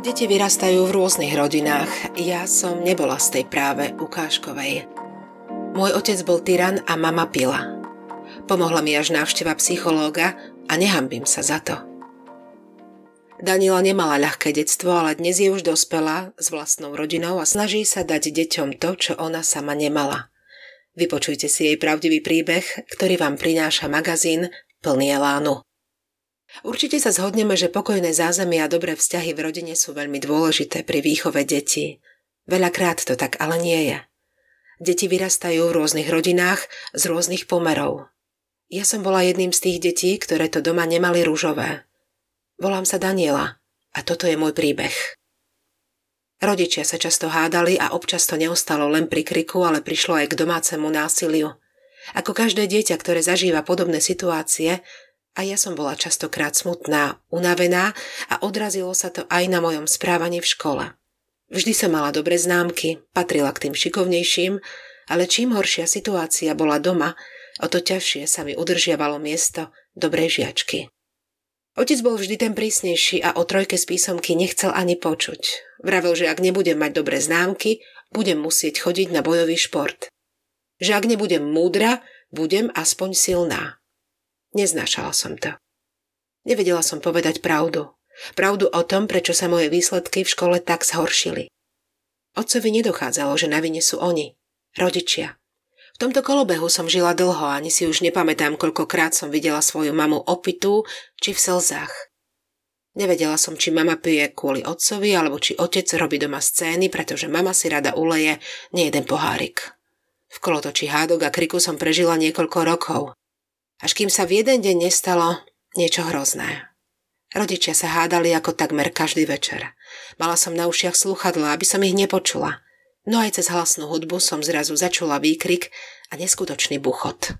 Deti vyrastajú v rôznych rodinách. Ja som nebola z tej práve ukážkovej. Môj otec bol tyran a mama pila. Pomohla mi až návšteva psychológa a nehambím sa za to. Daniela nemala ľahké detstvo, ale dnes je už dospelá s vlastnou rodinou a snaží sa dať deťom to, čo ona sama nemala. Vypočujte si jej pravdivý príbeh, ktorý vám prináša magazín plný elánu. Určite sa zhodneme, že pokojné zázemie a dobré vzťahy v rodine sú veľmi dôležité pri výchove detí. Veľakrát to tak ale nie je. Deti vyrastajú v rôznych rodinách z rôznych pomerov. Ja som bola jedným z tých detí, ktoré to doma nemali rúžové. Volám sa Daniela a toto je môj príbeh. Rodičia sa často hádali a občas to neostalo len pri kriku, ale prišlo aj k domácemu násiliu. Ako každé dieťa, ktoré zažíva podobné situácie, a ja som bola častokrát smutná, unavená a odrazilo sa to aj na mojom správaní v škole. Vždy som mala dobré známky, patrila k tým šikovnejším, ale čím horšia situácia bola doma, o to ťažšie sa mi udržiavalo miesto dobrej žiačky. Otec bol vždy ten prísnejší a o trojke z písomky nechcel ani počuť. Vravel, že ak nebudem mať dobré známky, budem musieť chodiť na bojový šport. Že ak nebudem múdra, budem aspoň silná. Neznášala som to. Nevedela som povedať pravdu. Pravdu o tom, prečo sa moje výsledky v škole tak zhoršili. Otcovi nedochádzalo, že na vine sú oni, rodičia. V tomto kolobehu som žila dlho ani si už nepamätám, koľkokrát som videla svoju mamu opitú či v slzách. Nevedela som, či mama pije kvôli otcovi, alebo či otec robí doma scény, pretože mama si rada uleje nie jeden pohárik. V kolotoči hádok a kriku som prežila niekoľko rokov až kým sa v jeden deň nestalo niečo hrozné. Rodičia sa hádali ako takmer každý večer. Mala som na ušiach sluchadla, aby som ich nepočula. No aj cez hlasnú hudbu som zrazu začula výkrik a neskutočný buchot.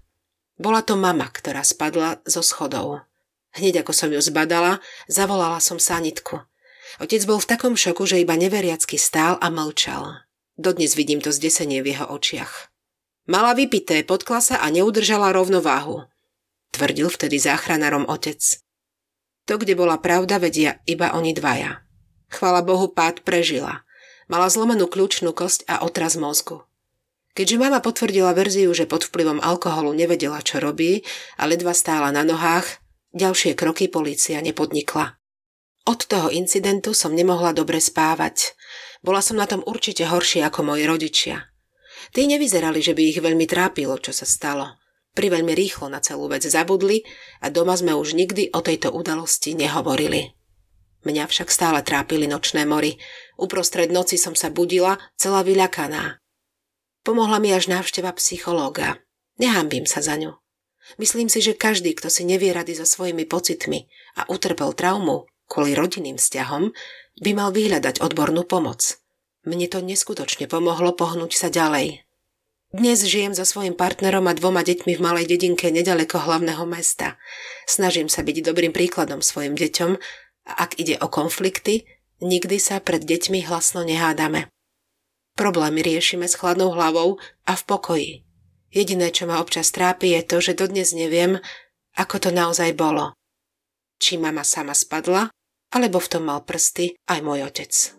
Bola to mama, ktorá spadla zo schodov. Hneď ako som ju zbadala, zavolala som sanitku. Otec bol v takom šoku, že iba neveriacky stál a mlčal. Dodnes vidím to zdesenie v jeho očiach. Mala vypité, podkla sa a neudržala rovnováhu tvrdil vtedy záchranárom otec. To, kde bola pravda, vedia iba oni dvaja. Chvala Bohu, pád prežila. Mala zlomenú kľúčnú kosť a otraz mozgu. Keďže mama potvrdila verziu, že pod vplyvom alkoholu nevedela, čo robí a ledva stála na nohách, ďalšie kroky polícia nepodnikla. Od toho incidentu som nemohla dobre spávať. Bola som na tom určite horšie ako moji rodičia. Tí nevyzerali, že by ich veľmi trápilo, čo sa stalo. Priveľmi rýchlo na celú vec zabudli a doma sme už nikdy o tejto udalosti nehovorili. Mňa však stále trápili nočné mory. Uprostred noci som sa budila, celá vyľakaná. Pomohla mi až návšteva psychológa. Nehambím sa za ňu. Myslím si, že každý, kto si nevie rady so svojimi pocitmi a utrpel traumu kvôli rodinným vzťahom, by mal vyhľadať odbornú pomoc. Mne to neskutočne pomohlo pohnúť sa ďalej. Dnes žijem so svojim partnerom a dvoma deťmi v malej dedinke nedaleko hlavného mesta. Snažím sa byť dobrým príkladom svojim deťom a ak ide o konflikty, nikdy sa pred deťmi hlasno nehádame. Problémy riešime s chladnou hlavou a v pokoji. Jediné, čo ma občas trápi, je to, že dodnes neviem, ako to naozaj bolo. Či mama sama spadla, alebo v tom mal prsty aj môj otec.